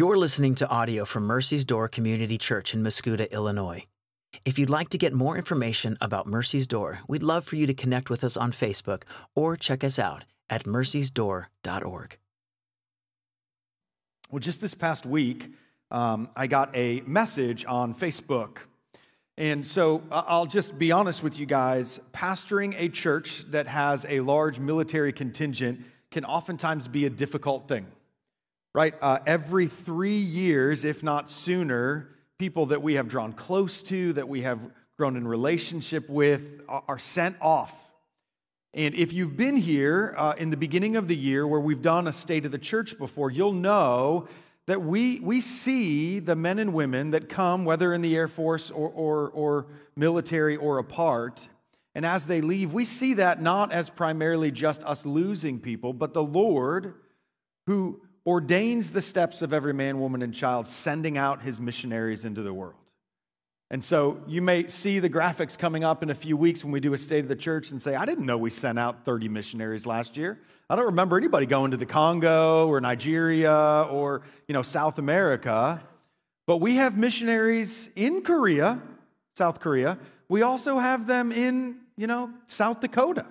You're listening to audio from Mercy's Door Community Church in Mascoutah, Illinois. If you'd like to get more information about Mercy's Door, we'd love for you to connect with us on Facebook or check us out at mercysdoor.org. Well, just this past week, um, I got a message on Facebook. And so I'll just be honest with you guys pastoring a church that has a large military contingent can oftentimes be a difficult thing right? Uh, every three years, if not sooner, people that we have drawn close to, that we have grown in relationship with, are sent off. And if you've been here uh, in the beginning of the year where we've done a state of the church before, you'll know that we, we see the men and women that come, whether in the Air Force or, or, or military or apart, and as they leave, we see that not as primarily just us losing people, but the Lord who ordains the steps of every man, woman, and child, sending out his missionaries into the world. And so you may see the graphics coming up in a few weeks when we do a state of the church and say, I didn't know we sent out 30 missionaries last year. I don't remember anybody going to the Congo or Nigeria or, you know, South America. But we have missionaries in Korea, South Korea. We also have them in, you know, South Dakota.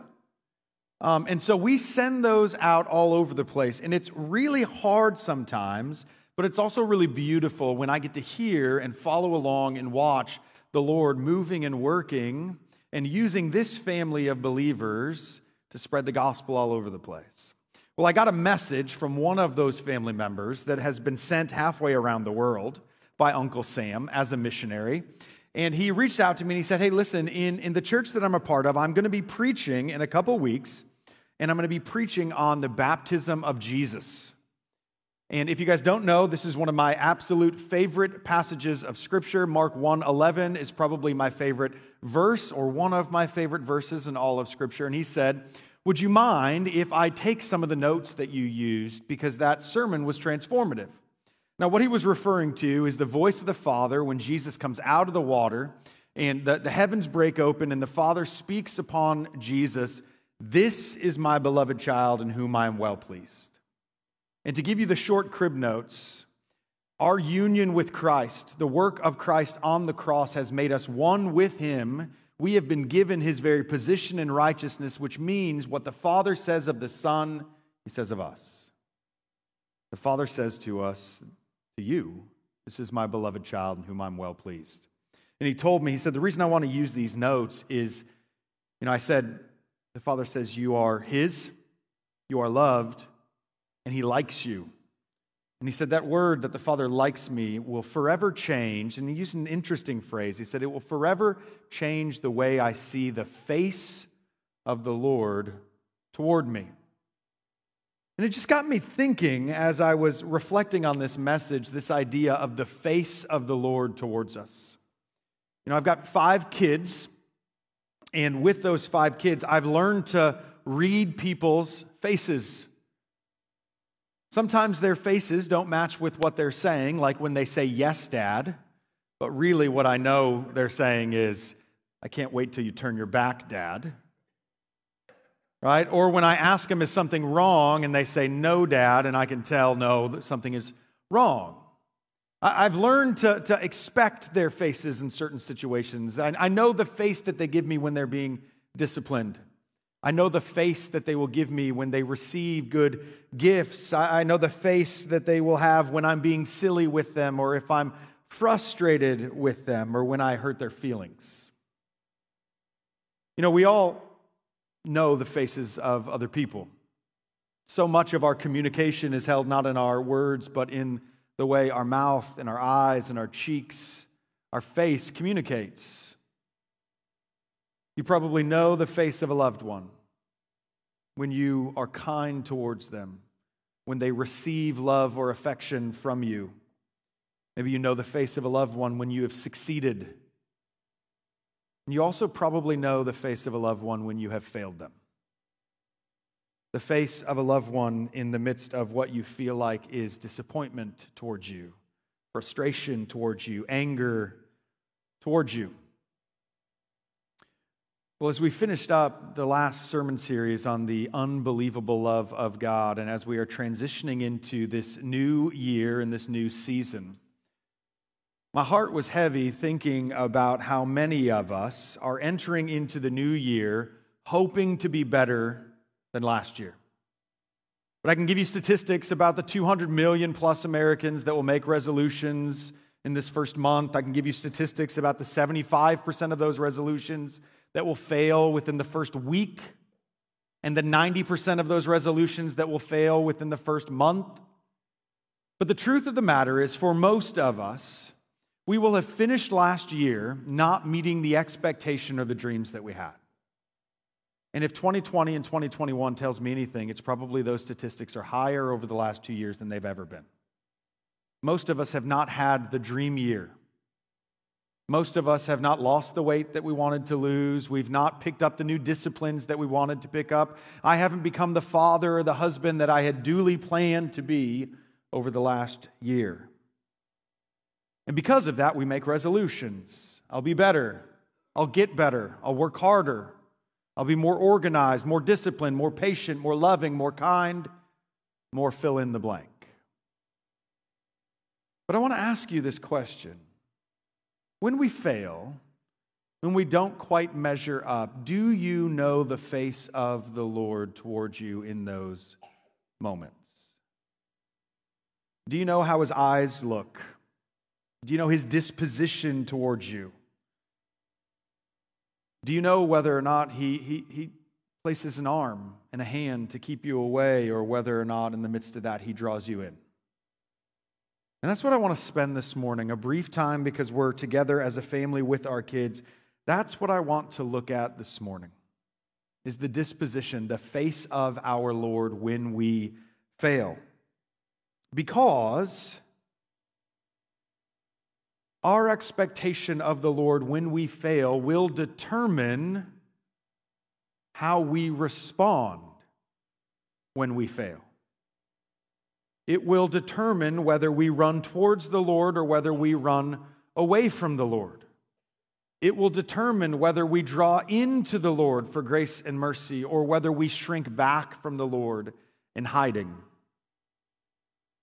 Um, and so we send those out all over the place. And it's really hard sometimes, but it's also really beautiful when I get to hear and follow along and watch the Lord moving and working and using this family of believers to spread the gospel all over the place. Well, I got a message from one of those family members that has been sent halfway around the world by Uncle Sam as a missionary. And he reached out to me and he said, Hey, listen, in, in the church that I'm a part of, I'm going to be preaching in a couple weeks and I'm going to be preaching on the baptism of Jesus. And if you guys don't know, this is one of my absolute favorite passages of scripture. Mark 1:11 is probably my favorite verse or one of my favorite verses in all of scripture. And he said, "Would you mind if I take some of the notes that you used because that sermon was transformative?" Now, what he was referring to is the voice of the Father when Jesus comes out of the water and the, the heavens break open and the Father speaks upon Jesus this is my beloved child in whom I am well pleased. And to give you the short crib notes, our union with Christ, the work of Christ on the cross, has made us one with Him. We have been given His very position in righteousness, which means what the Father says of the Son, He says of us. The Father says to us, to you, This is my beloved child in whom I'm well pleased. And He told me, He said, The reason I want to use these notes is, you know, I said, the Father says, You are His, you are loved, and He likes you. And he said, That word that the Father likes me will forever change. And he used an interesting phrase. He said, It will forever change the way I see the face of the Lord toward me. And it just got me thinking as I was reflecting on this message, this idea of the face of the Lord towards us. You know, I've got five kids, and with those five kids, I've learned to read people's faces. Sometimes their faces don't match with what they're saying, like when they say, Yes, Dad. But really, what I know they're saying is, I can't wait till you turn your back, Dad. Right? Or when I ask them, Is something wrong? and they say, No, Dad, and I can tell, No, that something is wrong. I've learned to, to expect their faces in certain situations. I, I know the face that they give me when they're being disciplined. I know the face that they will give me when they receive good gifts. I, I know the face that they will have when I'm being silly with them or if I'm frustrated with them or when I hurt their feelings. You know, we all know the faces of other people. So much of our communication is held not in our words, but in the way our mouth and our eyes and our cheeks, our face communicates. You probably know the face of a loved one when you are kind towards them, when they receive love or affection from you. Maybe you know the face of a loved one when you have succeeded. And you also probably know the face of a loved one when you have failed them the face of a loved one in the midst of what you feel like is disappointment towards you, frustration towards you, anger towards you. Well, as we finished up the last sermon series on the unbelievable love of God, and as we are transitioning into this new year and this new season, my heart was heavy thinking about how many of us are entering into the new year hoping to be better than last year. But I can give you statistics about the 200 million plus Americans that will make resolutions in this first month. I can give you statistics about the 75% of those resolutions that will fail within the first week, and the 90% of those resolutions that will fail within the first month. But the truth of the matter is, for most of us, we will have finished last year not meeting the expectation or the dreams that we had. And if 2020 and 2021 tells me anything, it's probably those statistics are higher over the last two years than they've ever been. Most of us have not had the dream year. Most of us have not lost the weight that we wanted to lose. We've not picked up the new disciplines that we wanted to pick up. I haven't become the father or the husband that I had duly planned to be over the last year. And because of that, we make resolutions. I'll be better. I'll get better. I'll work harder. I'll be more organized, more disciplined, more patient, more loving, more kind, more fill in the blank. But I want to ask you this question when we fail, when we don't quite measure up, do you know the face of the Lord towards you in those moments? Do you know how his eyes look? Do you know his disposition towards you? Do you know whether or not he, he, he places an arm and a hand to keep you away, or whether or not in the midst of that he draws you in? And that's what I want to spend this morning a brief time because we're together as a family with our kids. That's what I want to look at this morning is the disposition, the face of our Lord when we fail. Because our expectation of the Lord when we fail will determine how we respond when we fail. It will determine whether we run towards the Lord or whether we run away from the Lord. It will determine whether we draw into the Lord for grace and mercy or whether we shrink back from the Lord in hiding.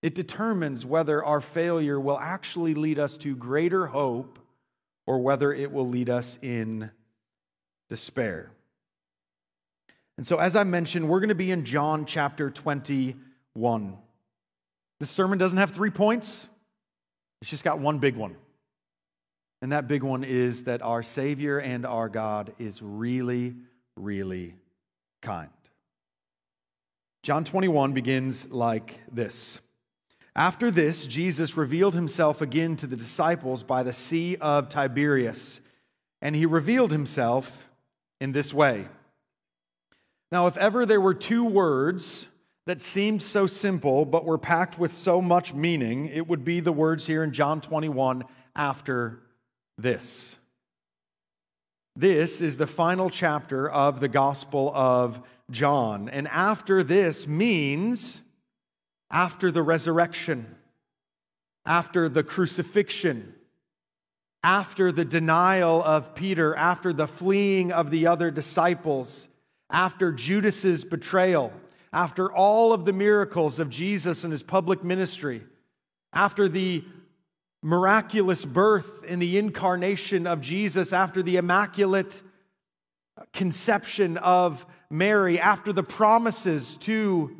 It determines whether our failure will actually lead us to greater hope or whether it will lead us in despair. And so, as I mentioned, we're going to be in John chapter 21. This sermon doesn't have three points, it's just got one big one. And that big one is that our Savior and our God is really, really kind. John 21 begins like this. After this, Jesus revealed himself again to the disciples by the Sea of Tiberias, and he revealed himself in this way. Now, if ever there were two words that seemed so simple but were packed with so much meaning, it would be the words here in John 21 after this. This is the final chapter of the Gospel of John. And after this means after the resurrection, after the crucifixion, after the denial of Peter, after the fleeing of the other disciples, after Judas's betrayal after all of the miracles of Jesus and his public ministry, after the miraculous birth and the incarnation of Jesus, after the immaculate conception of Mary, after the promises to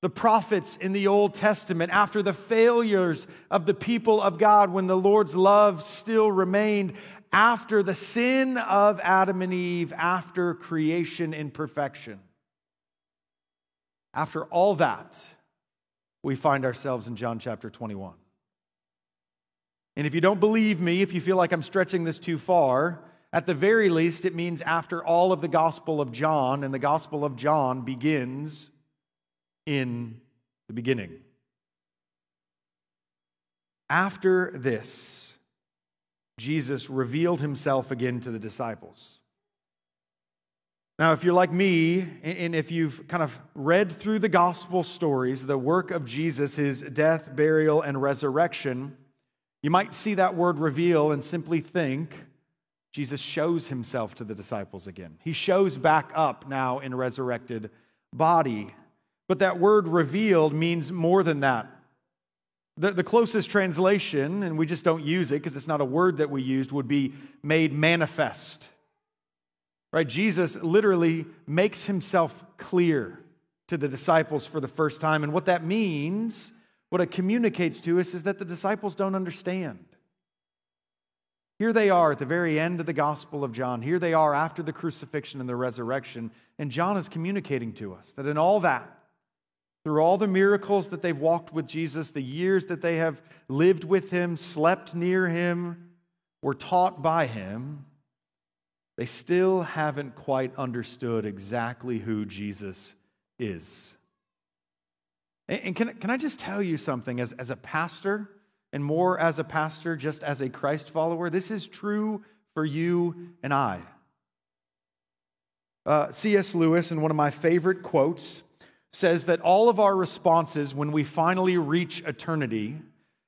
the prophets in the Old Testament, after the failures of the people of God when the Lord's love still remained, after the sin of Adam and Eve, after creation in perfection. After all that, we find ourselves in John chapter 21. And if you don't believe me, if you feel like I'm stretching this too far, at the very least, it means after all of the Gospel of John, and the Gospel of John begins in the beginning. After this, Jesus revealed himself again to the disciples. Now, if you're like me, and if you've kind of read through the gospel stories, the work of Jesus, his death, burial, and resurrection, you might see that word reveal and simply think Jesus shows himself to the disciples again. He shows back up now in resurrected body. But that word revealed means more than that. The, the closest translation, and we just don't use it because it's not a word that we used, would be made manifest. Right? Jesus literally makes himself clear to the disciples for the first time. And what that means, what it communicates to us, is that the disciples don't understand. Here they are at the very end of the Gospel of John. Here they are after the crucifixion and the resurrection. And John is communicating to us that in all that, through all the miracles that they've walked with Jesus, the years that they have lived with him, slept near him, were taught by him, they still haven't quite understood exactly who Jesus is. And can, can I just tell you something as, as a pastor, and more as a pastor, just as a Christ follower? This is true for you and I. Uh, C.S. Lewis, in one of my favorite quotes, says that all of our responses when we finally reach eternity,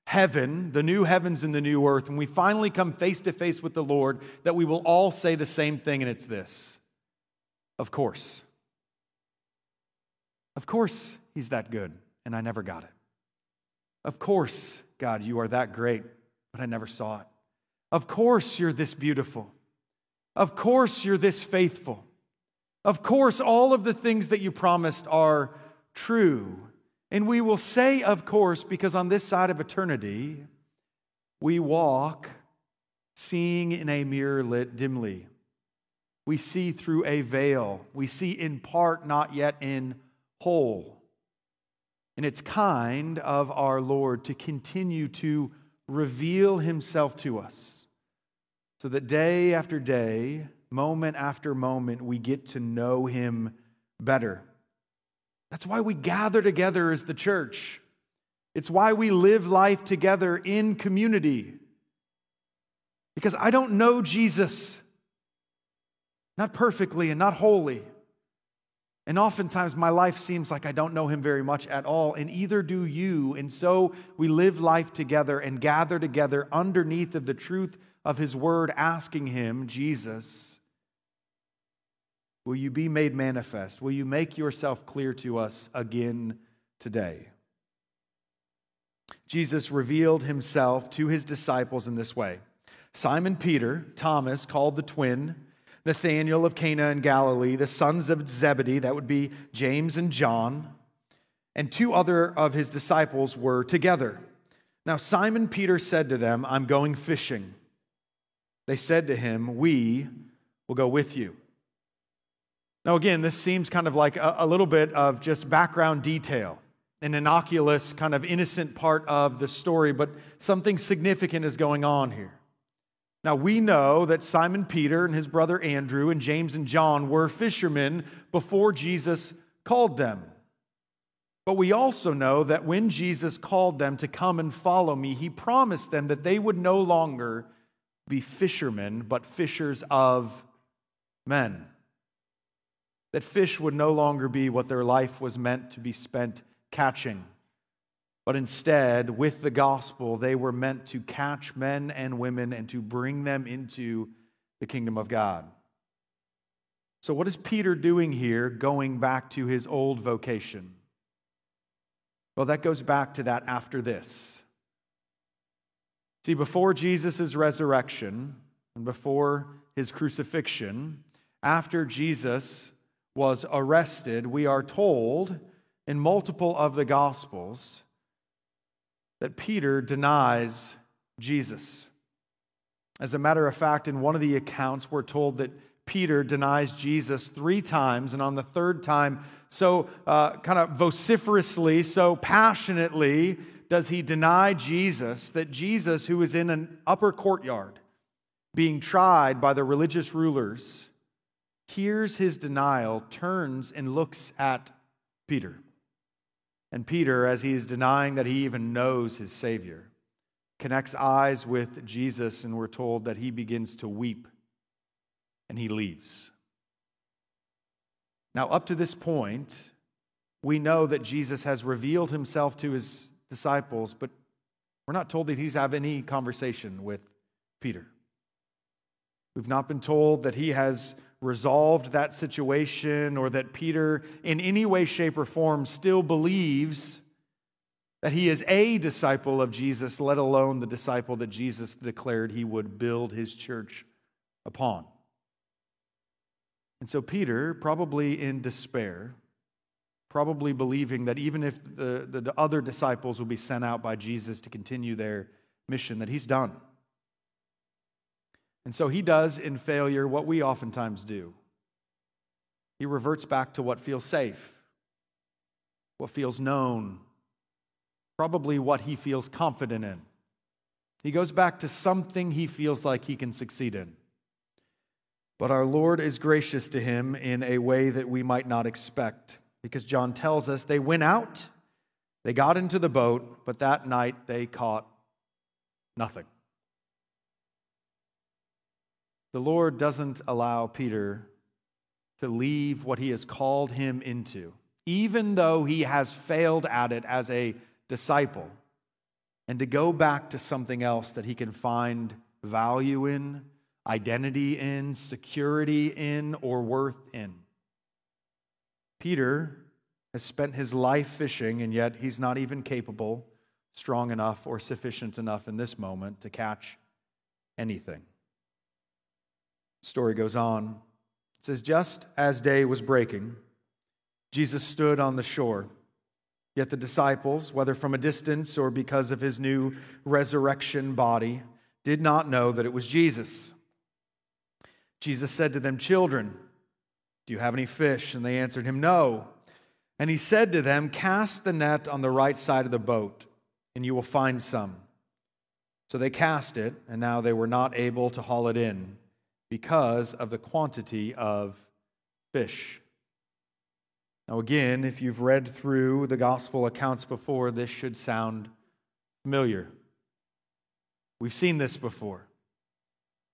heaven, the new heavens and the new earth, when we finally come face to face with the Lord, that we will all say the same thing, and it's this Of course. Of course, He's that good, and I never got it. Of course, God, you are that great, but I never saw it. Of course, you're this beautiful. Of course, you're this faithful. Of course, all of the things that you promised are true. And we will say, of course, because on this side of eternity, we walk seeing in a mirror lit dimly. We see through a veil. We see in part, not yet in whole. And it's kind of our Lord to continue to reveal himself to us so that day after day, moment after moment, we get to know him better. That's why we gather together as the church. It's why we live life together in community. Because I don't know Jesus, not perfectly and not wholly. And oftentimes my life seems like I don't know him very much at all, and either do you. And so we live life together and gather together underneath of the truth of his word, asking him, Jesus, Will you be made manifest? Will you make yourself clear to us again today? Jesus revealed himself to his disciples in this way Simon Peter, Thomas, called the twin, Nathanael of Cana in Galilee, the sons of Zebedee, that would be James and John, and two other of his disciples were together. Now, Simon Peter said to them, I'm going fishing. They said to him, We will go with you. Now, again, this seems kind of like a, a, little bit of just background detail, an innocuous, kind of innocent part of the story, but something significant is going on here. Now, we know that Simon Peter and his brother Andrew and James and John were fishermen before Jesus called them. But we also know that when Jesus called them to come and follow me, he promised them that they would no longer be fishermen, but fishers of men that fish would no longer be what their life was meant to be spent catching. But instead, with the gospel, they were meant to catch men and women and to bring them into the kingdom of God. So, what is Peter doing here, going back to his old vocation? Well, that goes back to that after this. See, before Jesus' resurrection and before his crucifixion, after Jesus was arrested, we are told in multiple of the Gospels that Peter denies Jesus. As a matter of fact, in one of the accounts, we're told that Peter denies Jesus three times, and on the third time, so uh, kind of vociferously, so passionately, does he deny Jesus that Jesus, who is in an upper courtyard, being tried by the religious rulers, hears his denial, turns and looks at Peter. And Peter, as he is denying that he even knows his Savior, connects eyes with Jesus, and we're told that he begins to weep and he leaves. Now, up to this point, we know that Jesus has revealed himself to his disciples, but we're not told that he's having any conversation with Peter. We've not been told that he has resolved that situation or that Peter, in any way, shape, or form, still believes that he is a disciple of Jesus, let alone the disciple that Jesus declared he would build his church upon. And so, Peter, probably in despair, probably believing that even if the, the other disciples will be sent out by Jesus to continue their mission, that he's done. And so he does in failure what we oftentimes do. He reverts back to what feels safe, what feels known, probably what he feels confident in. He goes back to something he feels like he can succeed in. But our Lord is gracious to him in a way that we might not expect, because John tells us they went out, they got into the boat, but that night they caught nothing. The Lord doesn't allow Peter to leave what he has called him into, even though he has failed at it as a disciple, and to go back to something else that he can find value in, identity in, security in, or worth in. Peter has spent his life fishing, and yet he's not even capable, strong enough, or sufficient enough in this moment to catch anything. Story goes on. It says, Just as day was breaking, Jesus stood on the shore. Yet the disciples, whether from a distance or because of his new resurrection body, did not know that it was Jesus. Jesus said to them, Children, do you have any fish? And they answered him, No. And he said to them, Cast the net on the right side of the boat, and you will find some. So they cast it, and now they were not able to haul it in because of the quantity of fish. Now, again, if you've read through the gospel accounts before, this should sound familiar. We've seen this before.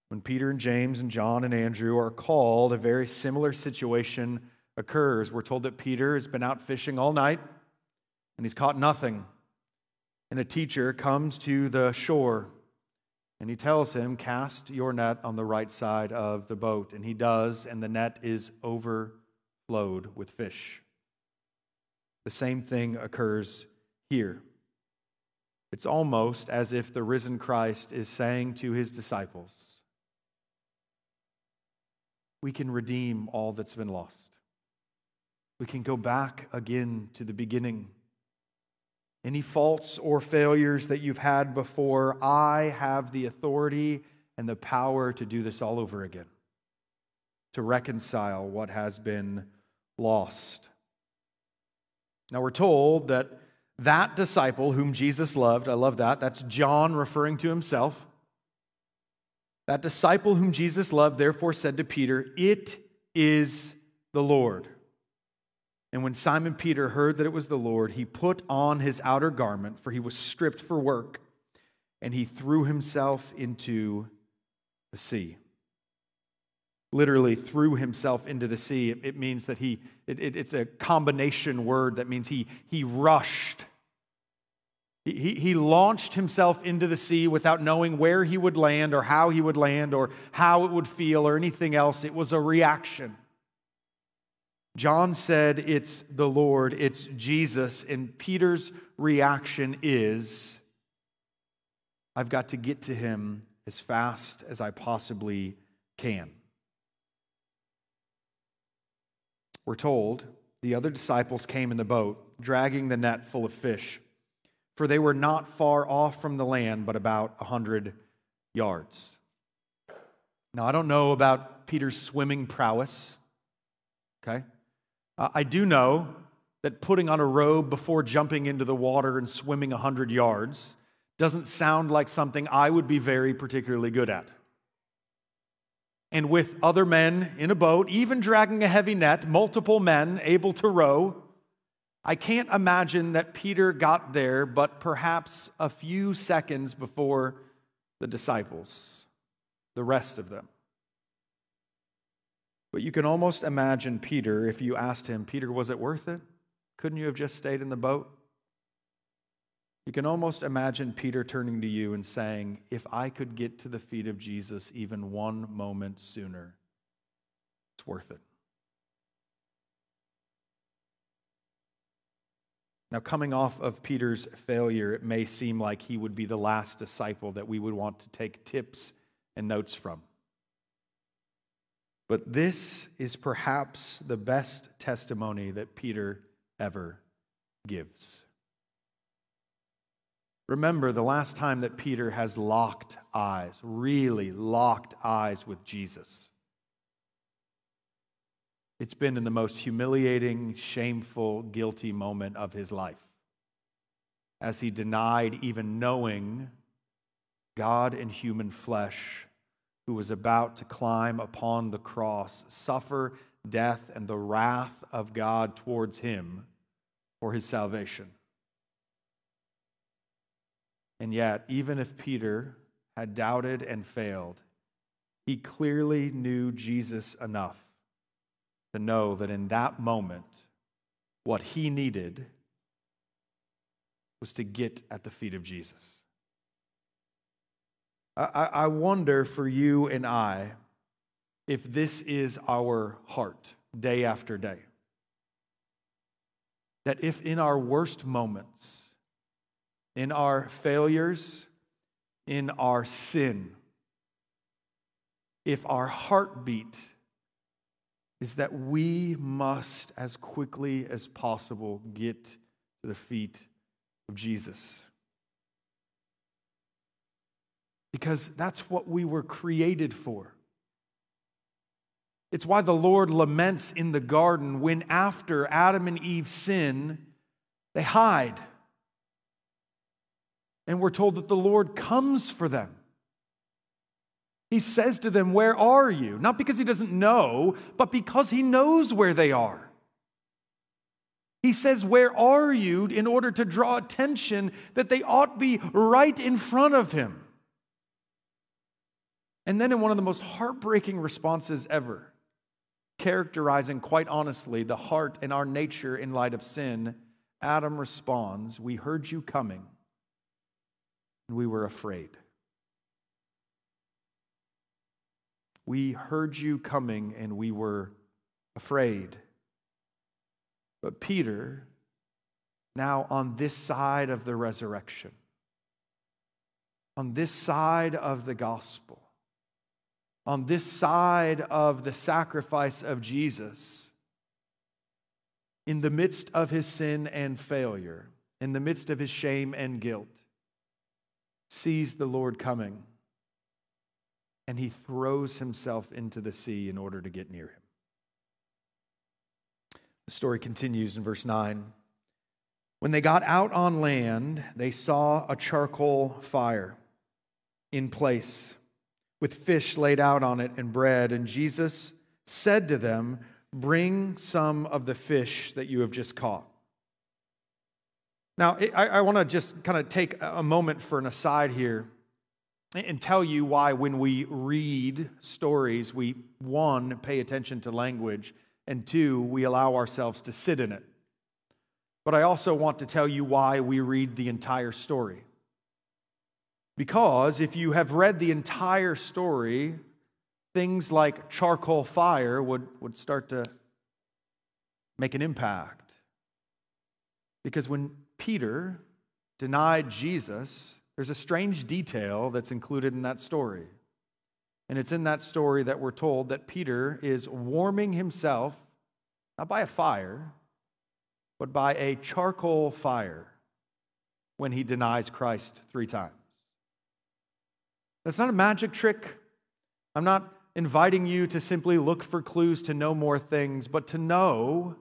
When Peter and James and John and Andrew are called, a very similar situation occurs. We're told that Peter has been out fishing all night and he's caught nothing. And a teacher comes to the shore and he tells him, Cast your net on the right side of the boat. And he does, and the net is overflowed with fish. The same thing occurs here. It's almost as if the risen Christ is saying to his disciples, We can redeem all that's been lost. We can go back again to the beginning. Any faults or failures that you've had before, I have the authority and the power to do this all over again, to reconcile what has been lost. Now we're told that that disciple whom Jesus loved, I love that, that's John referring to himself. That disciple whom Jesus loved therefore said to Peter, It is the Lord. And when Simon Peter heard that it was the Lord, he put on his outer garment, for he was stripped for work, and he threw himself into the sea literally threw himself into the sea. It, means that he, it, it, it's a combination word that means he, he rushed. He, he launched himself into the sea without knowing where he would land or how he would land or how it would feel or anything else. It was a reaction. John said it's the Lord, it's Jesus, and Peter's reaction is I've got to get to him as fast as I possibly can. We're told the other disciples came in the boat, dragging the net full of fish, for they were not far off from the land, but about a hundred yards. Now, I don't know about Peter's swimming prowess, okay? Uh, I do know that putting on a robe before jumping into the water and swimming a hundred yards doesn't sound like something I would be very particularly good at and with other men in a boat, even dragging a heavy net, multiple men able to row. I can't imagine that Peter got there, but perhaps a few seconds before the disciples, the rest of them. But you can almost imagine Peter if you asked him, Peter, was it worth it? Couldn't you have just stayed in the boat? You can almost imagine Peter turning to you and saying, If I could get to the feet of Jesus even one moment sooner, it's worth it. Now, coming off of Peter's failure, it may seem like he would be the last disciple that we would want to take tips and notes from. But this is perhaps the best testimony that Peter ever gives. Remember the last time that Peter has locked eyes, really locked eyes with Jesus. It's been in the most humiliating, shameful, guilty moment of his life as he denied even knowing God in human flesh who was about to climb upon the cross, suffer death and the wrath of God towards him for his salvation. And yet, even if Peter had doubted and failed, he clearly knew Jesus enough to know that in that moment, what he needed was to get at the feet of Jesus. I, I wonder for you and I if this is our heart day after day. That if in our worst moments, in our failures, in our sin, if our heartbeat is that we must, as quickly as possible, get to the feet of Jesus. Because that's what we were created for. It's why the Lord laments in the garden when, after Adam and Eve sin, they hide. And we're told that the Lord comes for them. He says to them, Where are you? Not because he doesn't know, but because he knows where they are. He says, Where are you? in order to draw attention that they ought be right in front of him. And then, in one of the most heartbreaking responses ever, characterizing quite honestly the heart and our nature in light of sin, Adam responds, We heard you coming, and we were afraid. We heard you coming and we were afraid. But Peter, now on this side of the resurrection, on this side of the gospel, on this side of the sacrifice of Jesus, in the midst of his sin and failure, in the midst of his shame and guilt, sees the Lord coming and he throws himself into the sea in order to get near him. The story continues in verse 9. When they got out on land, they saw a charcoal fire in place with fish laid out on it and bread. And Jesus said to them, Bring some of the fish that you have just caught. Now, I, I want to just kind of take a moment for an aside here and tell you why when we read stories, we, one, pay attention to language, and two, we allow ourselves to sit in it. But I also want to tell you why we read the entire story. Because if you have read the entire story, things like charcoal fire would, would start to make an impact. Because when Peter denied Jesus, there's a strange detail that's included in that story. And it's in that story that we're told that Peter is warming himself, not by a fire, but by a charcoal fire when he denies Christ three times. That's not a magic trick. I'm not inviting you to simply look for clues to know more things, but to know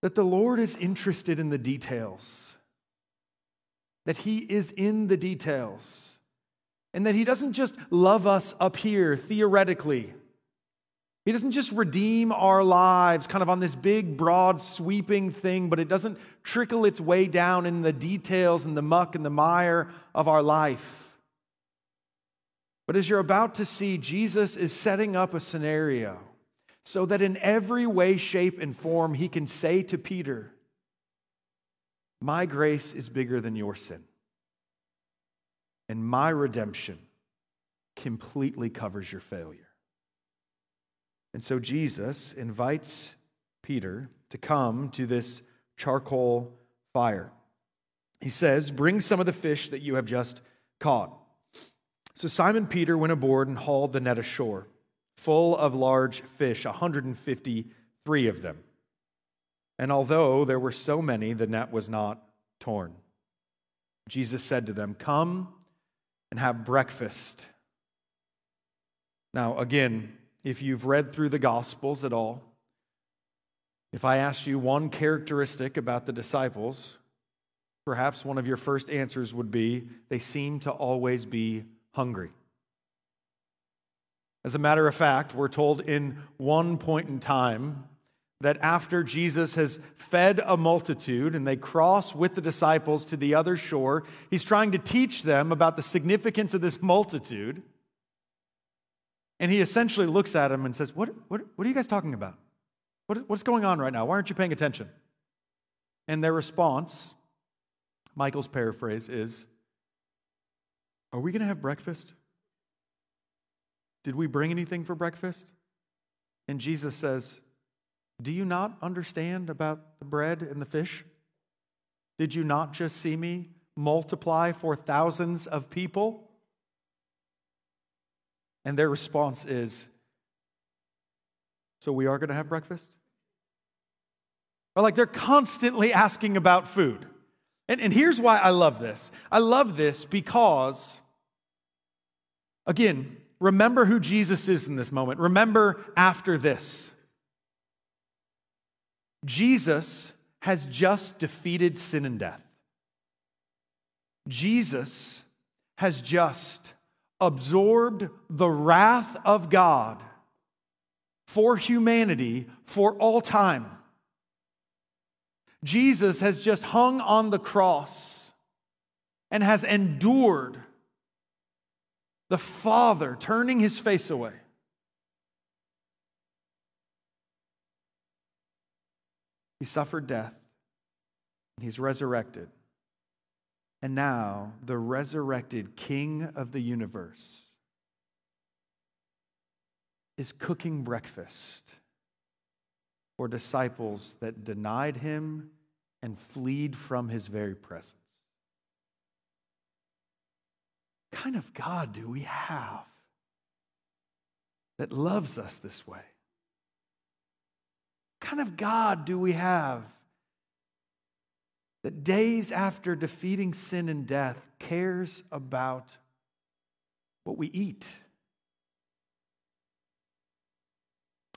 that the Lord is interested in the details that He is in the details and that He doesn't just love us up here theoretically. He doesn't just redeem our lives kind of on this big, broad, sweeping thing, but it doesn't trickle its way down in the details and the muck and the mire of our life. But as you're about to see, Jesus is setting up a scenario so that in every way, shape, and form, he can say to Peter, My grace is bigger than your sin. And my redemption completely covers your failure. And so Jesus invites Peter to come to this charcoal fire. He says, Bring some of the fish that you have just caught. So Simon Peter went aboard and hauled the net ashore, full of large fish, 153 of them. And although there were so many, the net was not torn. Jesus said to them, Come and have breakfast. Now, again, if you've read through the Gospels at all, if I asked you one characteristic about the disciples, perhaps one of your first answers would be they seem to always be hungry. As a matter of fact, we're told in one point in time that after Jesus has fed a multitude and they cross with the disciples to the other shore, he's trying to teach them about the significance of this multitude. And he essentially looks at them and says, What, what, what are you guys talking about? What, what's going on right now? Why aren't you paying attention? And their response, Michael's paraphrase, is Are we going to have breakfast? Did we bring anything for breakfast? And Jesus says, do you not understand about the bread and the fish? Did you not just see me multiply for thousands of people? And their response is, So we are going to have breakfast? Or like they're constantly asking about food. And, and here's why I love this I love this because, again, remember who Jesus is in this moment. Remember after this. Jesus has just defeated sin and death. Jesus has just absorbed the wrath of God for humanity for all time. Jesus has just hung on the cross and has endured the Father turning his face away. He suffered death, and he's resurrected. And now, the resurrected King of the universe is cooking breakfast for disciples that denied him and fled from his very presence. Kind of God do we have that loves us this way? What kind of God do we have that days after defeating sin and death cares about what we eat?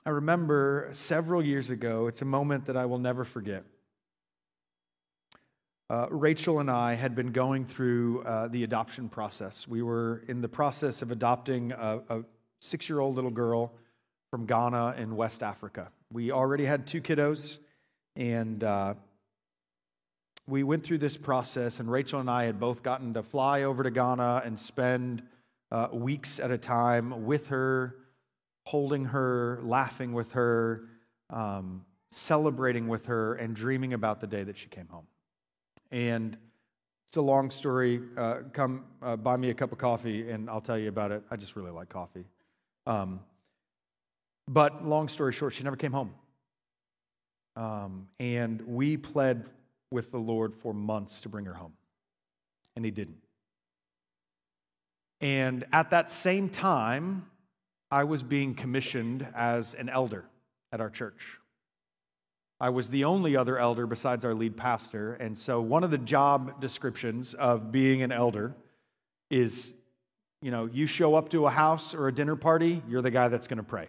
I remember several years ago, it's a moment that I will never forget. Uh, Rachel and I had been going through uh, the adoption process. We were in the process of adopting a, a six year old little girl from Ghana in West Africa. We already had two kiddos, and uh, we went through this process, and Rachel and I had both gotten to fly over to Ghana and spend uh, weeks at a time with her, holding her, laughing with her, um, celebrating with her, and dreaming about the day that she came home. And it's a long story. Uh, come uh, buy me a cup of coffee, and I'll tell you about it. I just really like coffee. Um, but long story short, she never came home. Um, and we pled with the Lord for months to bring her home, and He didn't. And at that same time, I was being commissioned as an elder at our church. I was the only other elder besides our lead pastor. And so, one of the job descriptions of being an elder is you know, you show up to a house or a dinner party, you're the guy that's going to pray.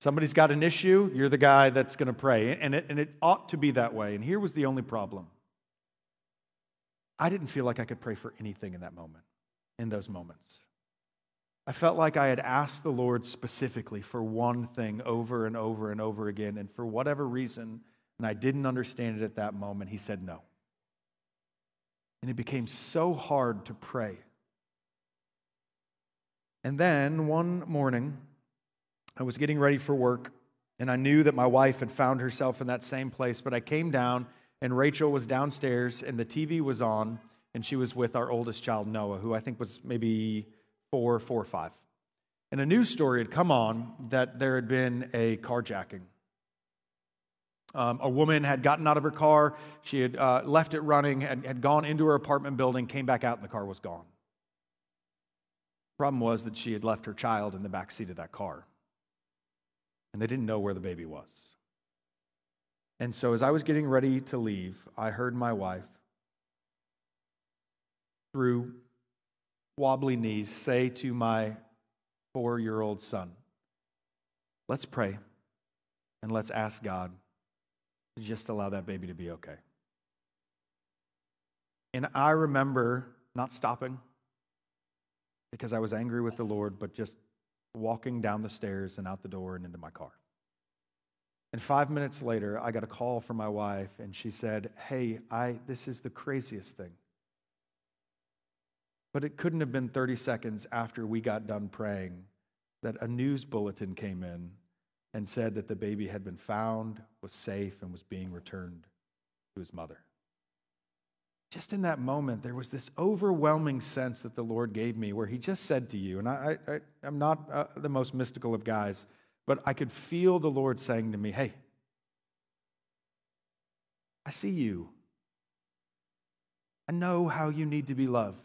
Somebody's got an issue, you're the guy that's going to pray. And it, and it ought to be that way. And here was the only problem I didn't feel like I could pray for anything in that moment, in those moments. I felt like I had asked the Lord specifically for one thing over and over and over again. And for whatever reason, and I didn't understand it at that moment, He said no. And it became so hard to pray. And then one morning, I was getting ready for work, and I knew that my wife had found herself in that same place, but I came down and Rachel was downstairs, and the TV was on, and she was with our oldest child, Noah, who I think was maybe four, four five. And a news story had come on that there had been a carjacking. Um, a woman had gotten out of her car. She had uh, left it running, and had gone into her apartment building, came back out, and the car was gone. Problem was that she had left her child in the back seat of that car, and they didn't know where the baby was. And so, as I was getting ready to leave, I heard my wife, through wobbly knees, say to my four year old son, Let's pray and let's ask God to just allow that baby to be okay. And I remember not stopping because I was angry with the Lord, but just walking down the stairs and out the door and into my car. And five minutes later, I got a call from my wife, and she said, Hey, I, this is the craziest thing. But it couldn't have been 30 seconds after we got done praying that a news bulletin came in and said that the baby had been found, was safe, and was being returned to his mother. Just in that moment, there was this overwhelming sense that the Lord gave me where He just said to you, and I, am not uh, the most mystical of guys, but I could feel the Lord saying to me, Hey, I see you. I know how you need to be loved.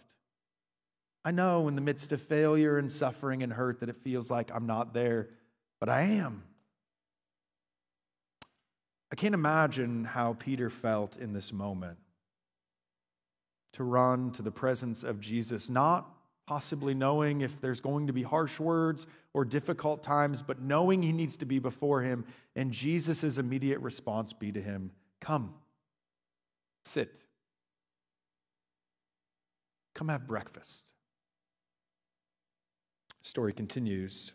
I know in the midst of failure and suffering and hurt that it feels like I'm not there, but I am. I can't imagine how Peter felt in this moment to run to the presence of Jesus, not possibly knowing if there's going to be harsh words or difficult times, but knowing he needs to be before him, and Jesus' immediate response be to him, Come, sit, come have breakfast. Story continues.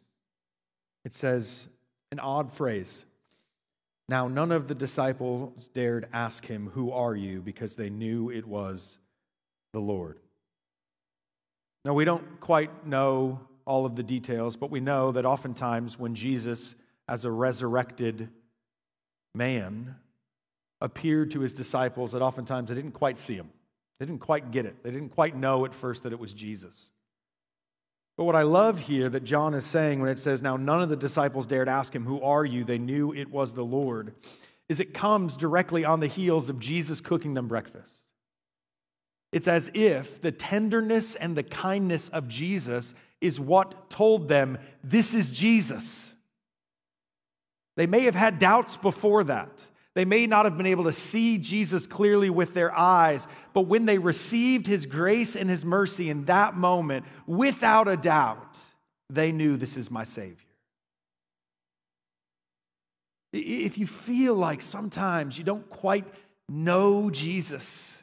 It says an odd phrase. Now, none of the disciples dared ask him, Who are you? because they knew it was the Lord. Now, we don't quite know all of the details, but we know that oftentimes when Jesus, as a resurrected man, appeared to his disciples, that oftentimes they didn't quite see him. They didn't quite get it. They didn't quite know at first that it was Jesus. But what I love here that John is saying when it says, Now none of the disciples dared ask him, Who are you? They knew it was the Lord, is it comes directly on the heels of Jesus cooking them breakfast. It's as if the tenderness and the kindness of Jesus is what told them, This is Jesus. They may have had doubts before that. They may not have been able to see Jesus clearly with their eyes, but when they received his grace and his mercy in that moment, without a doubt, they knew this is my Savior. If you feel like sometimes you don't quite know Jesus,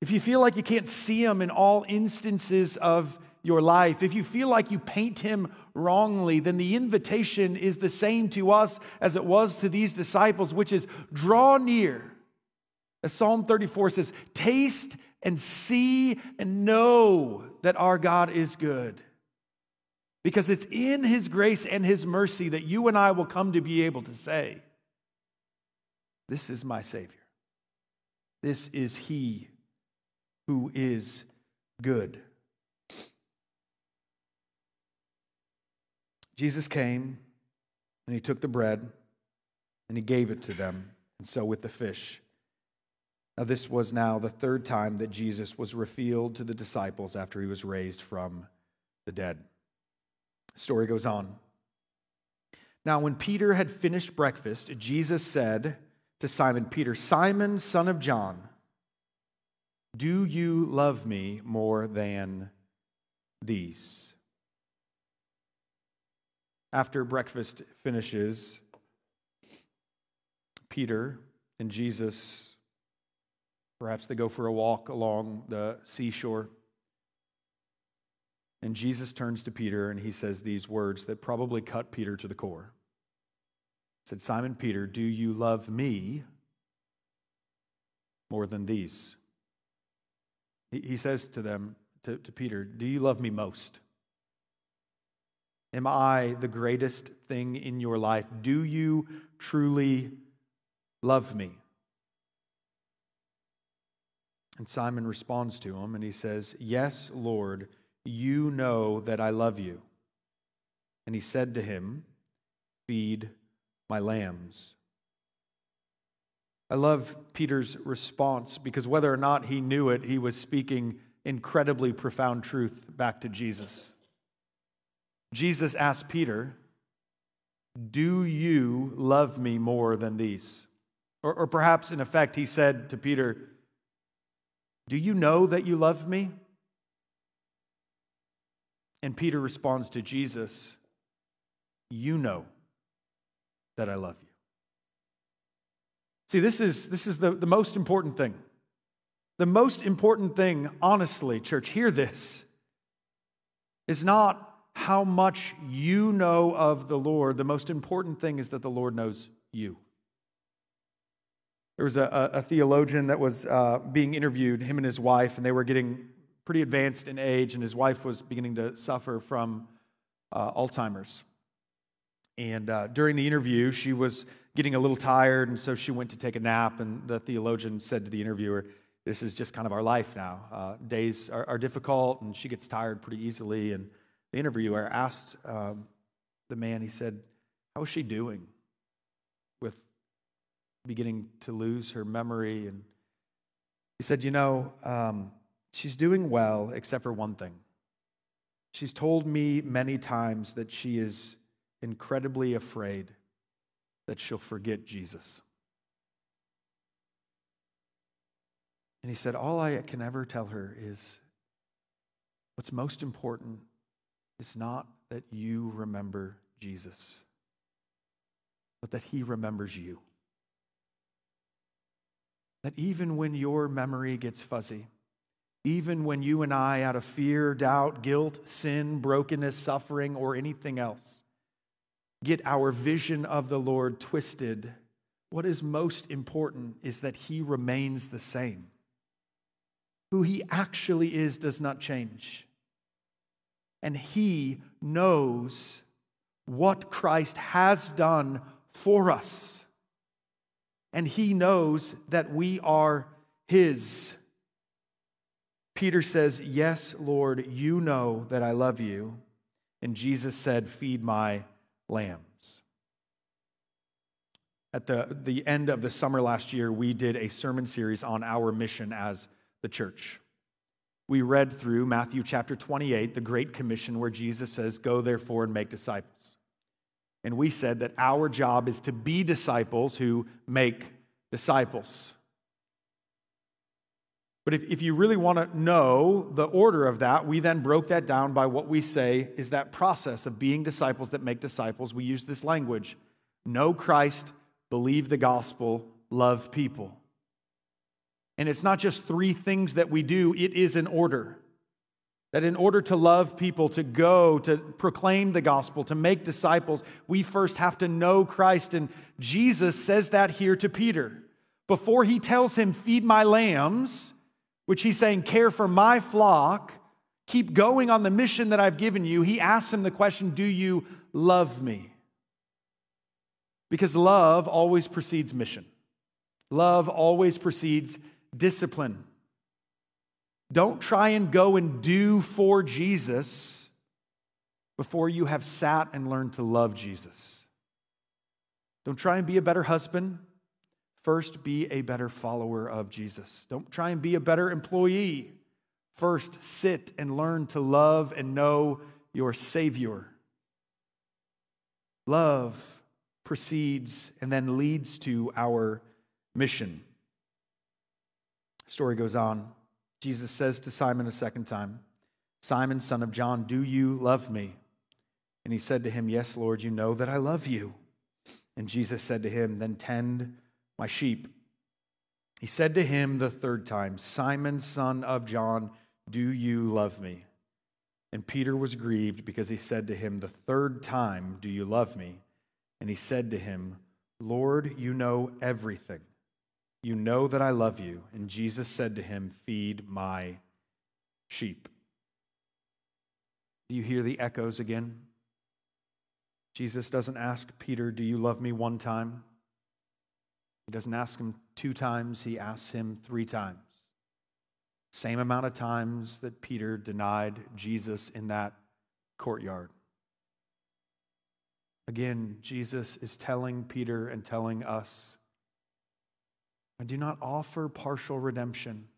if you feel like you can't see him in all instances of your life, if you feel like you paint him wrongly, then the invitation is the same to us as it was to these disciples, which is draw near. As Psalm 34 says, taste and see and know that our God is good. Because it's in his grace and his mercy that you and I will come to be able to say, This is my Savior. This is he who is good. Jesus came and he took the bread and he gave it to them, and so with the fish. Now, this was now the third time that Jesus was revealed to the disciples after he was raised from the dead. The story goes on. Now, when Peter had finished breakfast, Jesus said to Simon Peter, Simon, son of John, do you love me more than these? After breakfast finishes, Peter and Jesus, perhaps they go for a walk along the seashore. And Jesus turns to Peter and he says these words that probably cut Peter to the core. He said, Simon Peter, do you love me more than these? He says to them, to, to Peter, Do you love me most? Am I the greatest thing in your life? Do you truly love me? And Simon responds to him and he says, Yes, Lord, you know that I love you. And he said to him, Feed my lambs. I love Peter's response because whether or not he knew it, he was speaking incredibly profound truth back to Jesus. Jesus asked Peter, Do you love me more than these? Or, or perhaps, in effect, he said to Peter, do you know that you love me? And Peter responds to Jesus, You know that I love you. See, this is, this is the, the most important thing. The most important thing, honestly, church, hear this, is not how much you know of the Lord. The most important thing is that the Lord knows you. There was a, a theologian that was uh, being interviewed, him and his wife, and they were getting pretty advanced in age, and his wife was beginning to suffer from uh, Alzheimer's. And uh, during the interview, she was getting a little tired, and so she went to take a nap. And the theologian said to the interviewer, This is just kind of our life now. Uh, days are, are, difficult, and she gets tired pretty easily. And the interviewer asked um, the man, he said, How is she doing? With beginning to lose her memory. And he said, You know, um, she's doing well, except for one thing. She's told me many times that she is incredibly afraid that she'll forget Jesus. And he said, All I can ever tell her is what's most important is not that you remember Jesus, but that he remembers you. That even when your memory gets fuzzy, even when you and I, out of fear, doubt, guilt, sin, brokenness, suffering, or anything else, get our vision of the Lord twisted, what is most important is that He remains the same. Who He actually is does not change. And He knows what Christ has done for us and he knows that we are his. Peter says, Yes, Lord, you know that I love you. And Jesus said, Feed my lambs. At the, the end of the summer last year, we did a sermon series on our mission as the church. We read through Matthew chapter 28, the Great Commission, where Jesus says, Go therefore and make disciples. And we said that our job is to be disciples who make disciples. But if, if you really want to know the order of that, we then broke that down by what we say is that process of being disciples that make disciples. We use this language know Christ, believe the gospel, love people. And it's not just three things that we do, it is an order. That in order to love people, to go, to proclaim the gospel, to make disciples, we first have to know Christ. And Jesus says that here to Peter. Before he tells him, Feed my lambs, which he's saying, Care for my flock, keep going on the mission that I've given you, he asks him the question, Do you love me? Because love always precedes mission, love always precedes discipline. Don't try and go and do for Jesus before you have sat and learned to love Jesus. Don't try and be a better husband. First, be a better follower of Jesus. Don't try and be a better employee. First, sit and learn to love and know your Savior. Love precedes and then leads to our mission. Story goes on. Jesus says to Simon a second time, Simon, son of John, do you love me? And he said to him, Yes, Lord, you know that I love you. And Jesus said to him, Then tend my sheep. He said to him the third time, Simon, son of John, do you love me? And Peter was grieved because he said to him the third time, Do you love me? And he said to him, Lord, you know everything. You know that I love you. And Jesus said to him, Feed my sheep. Do you hear the echoes again? Jesus doesn't ask Peter, Do you love me one time? He doesn't ask him two times, he asks him three times. Same amount of times that Peter denied Jesus in that courtyard. Again, Jesus is telling Peter and telling us I do not offer partial redemption.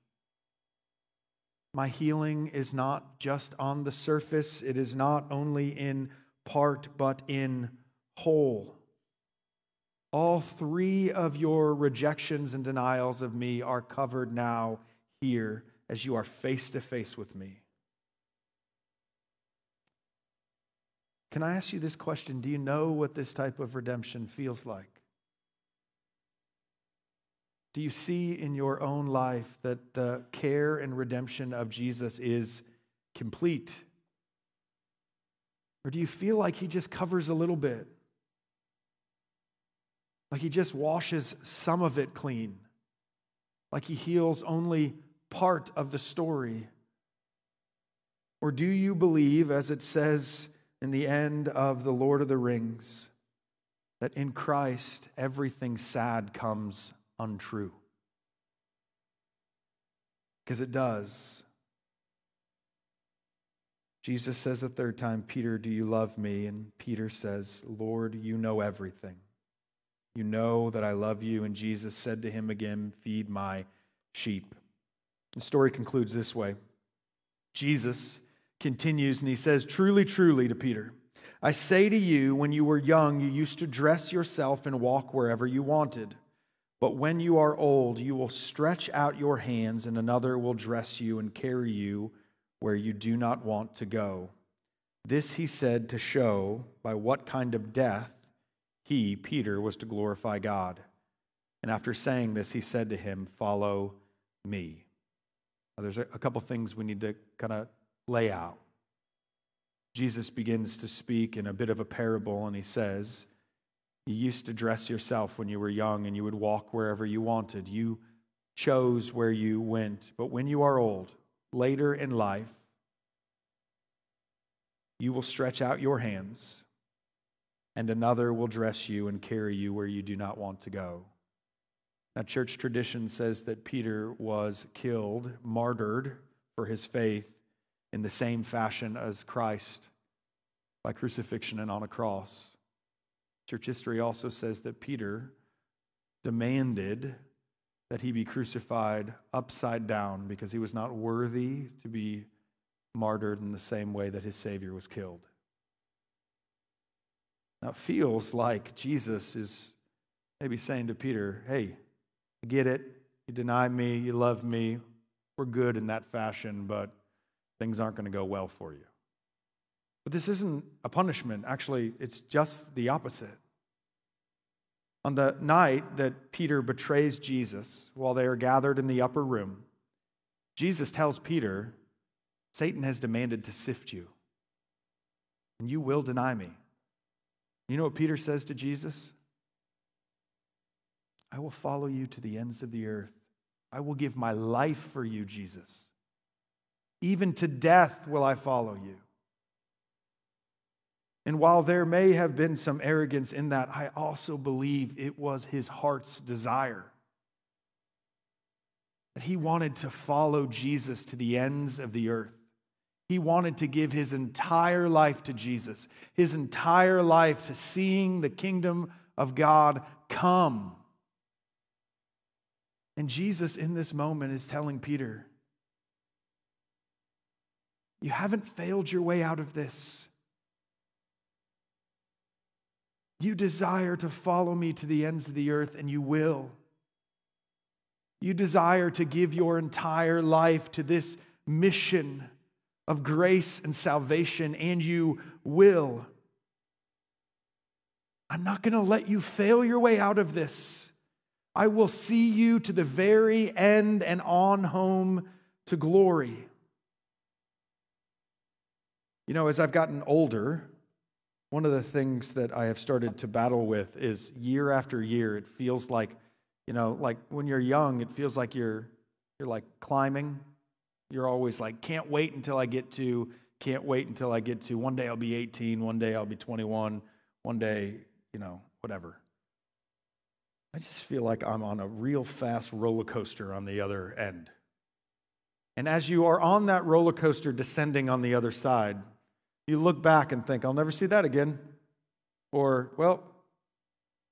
My healing is not just on the surface, it is not only in part, but in whole. All three of your rejections and denials of me are covered now here as you are face to face with me. Can I ask you this question? Do you know what this type of redemption feels like? Do you see in your own life that the care and redemption of Jesus is complete? Or do you feel like he just covers a little bit? Like he just washes some of it clean? Like he heals only part of the story? Or do you believe, as it says in the end of The Lord of the Rings, that in Christ everything sad comes untrue. Because it does. Jesus says a third time, Peter, do you love me? And Peter says, Lord, you know everything. You know that I love you. And Jesus said to him again, Feed my sheep. The story concludes this way Jesus continues and he says, Truly, truly to Peter, I say to you, when you were young, you used to dress yourself and walk wherever you wanted. But when you are old, you will stretch out your hands, and another will dress you and carry you where you do not want to go. This he said to show by what kind of death he, Peter, was to glorify God. And after saying this, he said to him, Follow me. Now, there's a couple things we need to kind of lay out. Jesus begins to speak in a bit of a parable, and he says, you used to dress yourself when you were young and you would walk wherever you wanted. You chose where you went. But when you are old, later in life, you will stretch out your hands, and another will dress you and carry you where you do not want to go. Now, church tradition says that Peter was killed, martyred for his faith in the same fashion as Christ by crucifixion and on a cross. Church history also says that Peter demanded that he be crucified upside down because he was not worthy to be martyred in the same way that his Savior was killed. Now, it feels like Jesus is maybe saying to Peter, Hey, I get it. You deny me, you love me. We're good in that fashion, but things aren't going to go well for you. But this isn't a punishment. Actually, it's just the opposite. On the night that Peter betrays Jesus while they are gathered in the upper room, Jesus tells Peter, Satan has demanded to sift you, and you will deny me. You know what Peter says to Jesus? I will follow you to the ends of the earth. I will give my life for you, Jesus. Even to death will I follow you. And while there may have been some arrogance in that, I also believe it was his heart's desire. That he wanted to follow Jesus to the ends of the earth. He wanted to give his entire life to Jesus, his entire life to seeing the kingdom of God come. And Jesus, in this moment, is telling Peter, You haven't failed your way out of this. You desire to follow me to the ends of the earth, and you will. You desire to give your entire life to this mission of grace and salvation, and you will. I'm not going to let you fail your way out of this. I will see you to the very end and on home to glory. You know, as I've gotten older, one of the things that I have started to battle with is year after year, it feels like, you know, like when you're young, it feels like you're you're like climbing. You're always like, can't wait until I get to, can't wait until I get to one day I'll be 18, one day I'll be 21, one day, you know, whatever. I just feel like I'm on a real fast roller coaster on the other end. And as you are on that roller coaster descending on the other side, you look back and think, I'll never see that again. Or, well,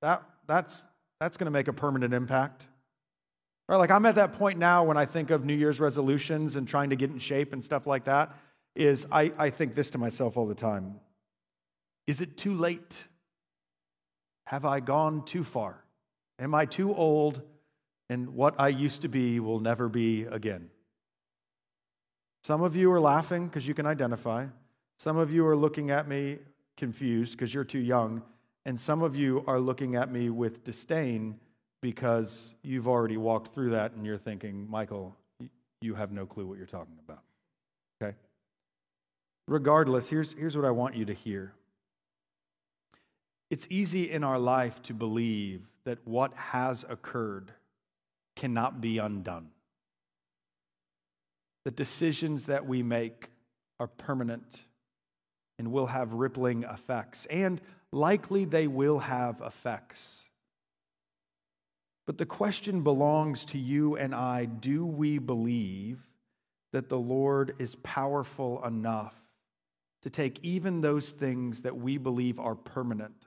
that, that's, that's going to make a permanent impact. Or, like, I'm at that point now when I think of New Year's resolutions and trying to get in shape and stuff like that, is I, I think this to myself all the time Is it too late? Have I gone too far? Am I too old? And what I used to be will never be again. Some of you are laughing because you can identify. Some of you are looking at me confused because you're too young. And some of you are looking at me with disdain because you've already walked through that and you're thinking, Michael, you have no clue what you're talking about. Okay? Regardless, here's, here's what I want you to hear. It's easy in our life to believe that what has occurred cannot be undone. The decisions that we make are permanent and will have rippling effects, and likely they will have effects. But the question belongs to you and I do we believe that the Lord is powerful enough to take even those things that we believe are permanent,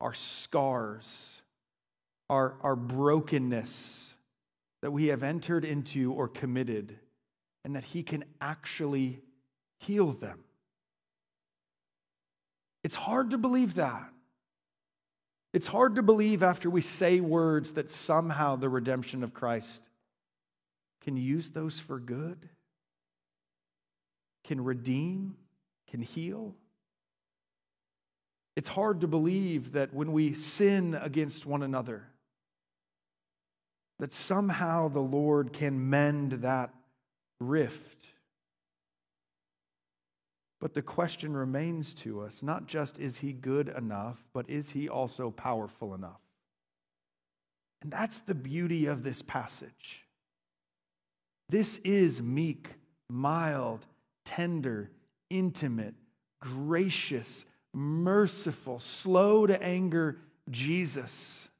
our scars, our, our brokenness that we have entered into or committed, and that He can actually heal them? It's hard to believe that. It's hard to believe after we say words that somehow the redemption of Christ can use those for good, can redeem, can heal. It's hard to believe that when we sin against one another, that somehow the Lord can mend that rift but the question remains to us not just is he good enough, but is he also powerful enough? And that's the beauty of this passage. This is meek, mild, tender, intimate, gracious, merciful, slow to anger Jesus.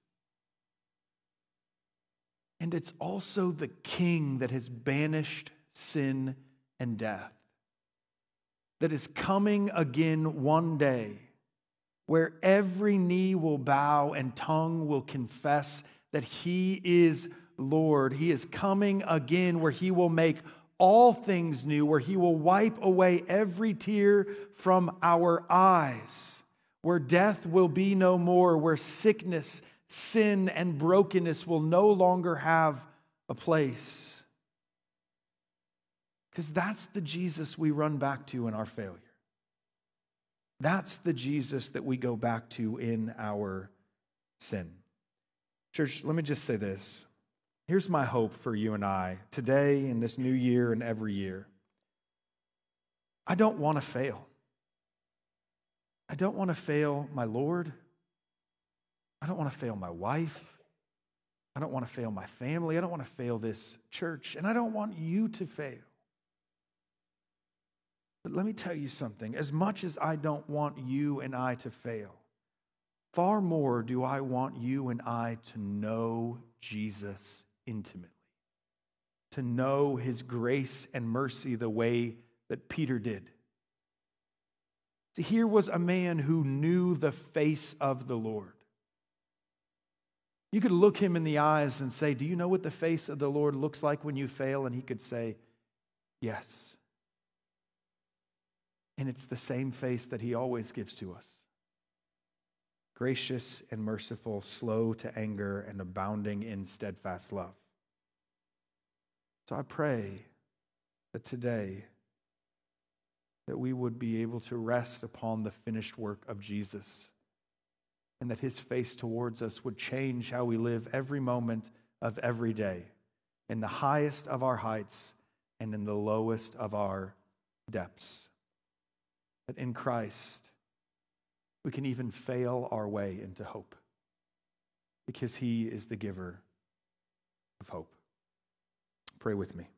And it's also the king that has banished sin and death that is coming again one day, where every knee will bow and tongue will confess that He is Lord. He is coming again, where He will make all things new, where He will wipe away every tear from our eyes, where death will be no more, where sickness, sin, and brokenness will no longer have a place. Because that's the Jesus we run back to in our failure. That's the Jesus that we go back to in our sin. Church, let me just say this. Here's my hope for you and I today, in this new year, and every year. I don't want to fail. I don't want to fail my Lord. I don't want to fail my wife. I don't want to fail my family. I don't want to fail this church. And I don't want you to fail. But let me tell you something as much as I don't want you and I to fail, far more do I want you and I to know Jesus intimately, to know his grace and mercy the way that Peter did. See, here was a man who knew the face of the Lord. You could look him in the eyes and say, Do you know what the face of the Lord looks like when you fail? And he could say, Yes. And it's the same face that he always gives to us gracious and merciful, slow to anger, and abounding in steadfast love. So I pray that today that we would be able to rest upon the finished work of Jesus and that his face towards us would change how we live every moment of every day in the highest of our heights and in the lowest of our depths that in Christ we can even fail our way into hope because he is the giver of hope. Pray with me.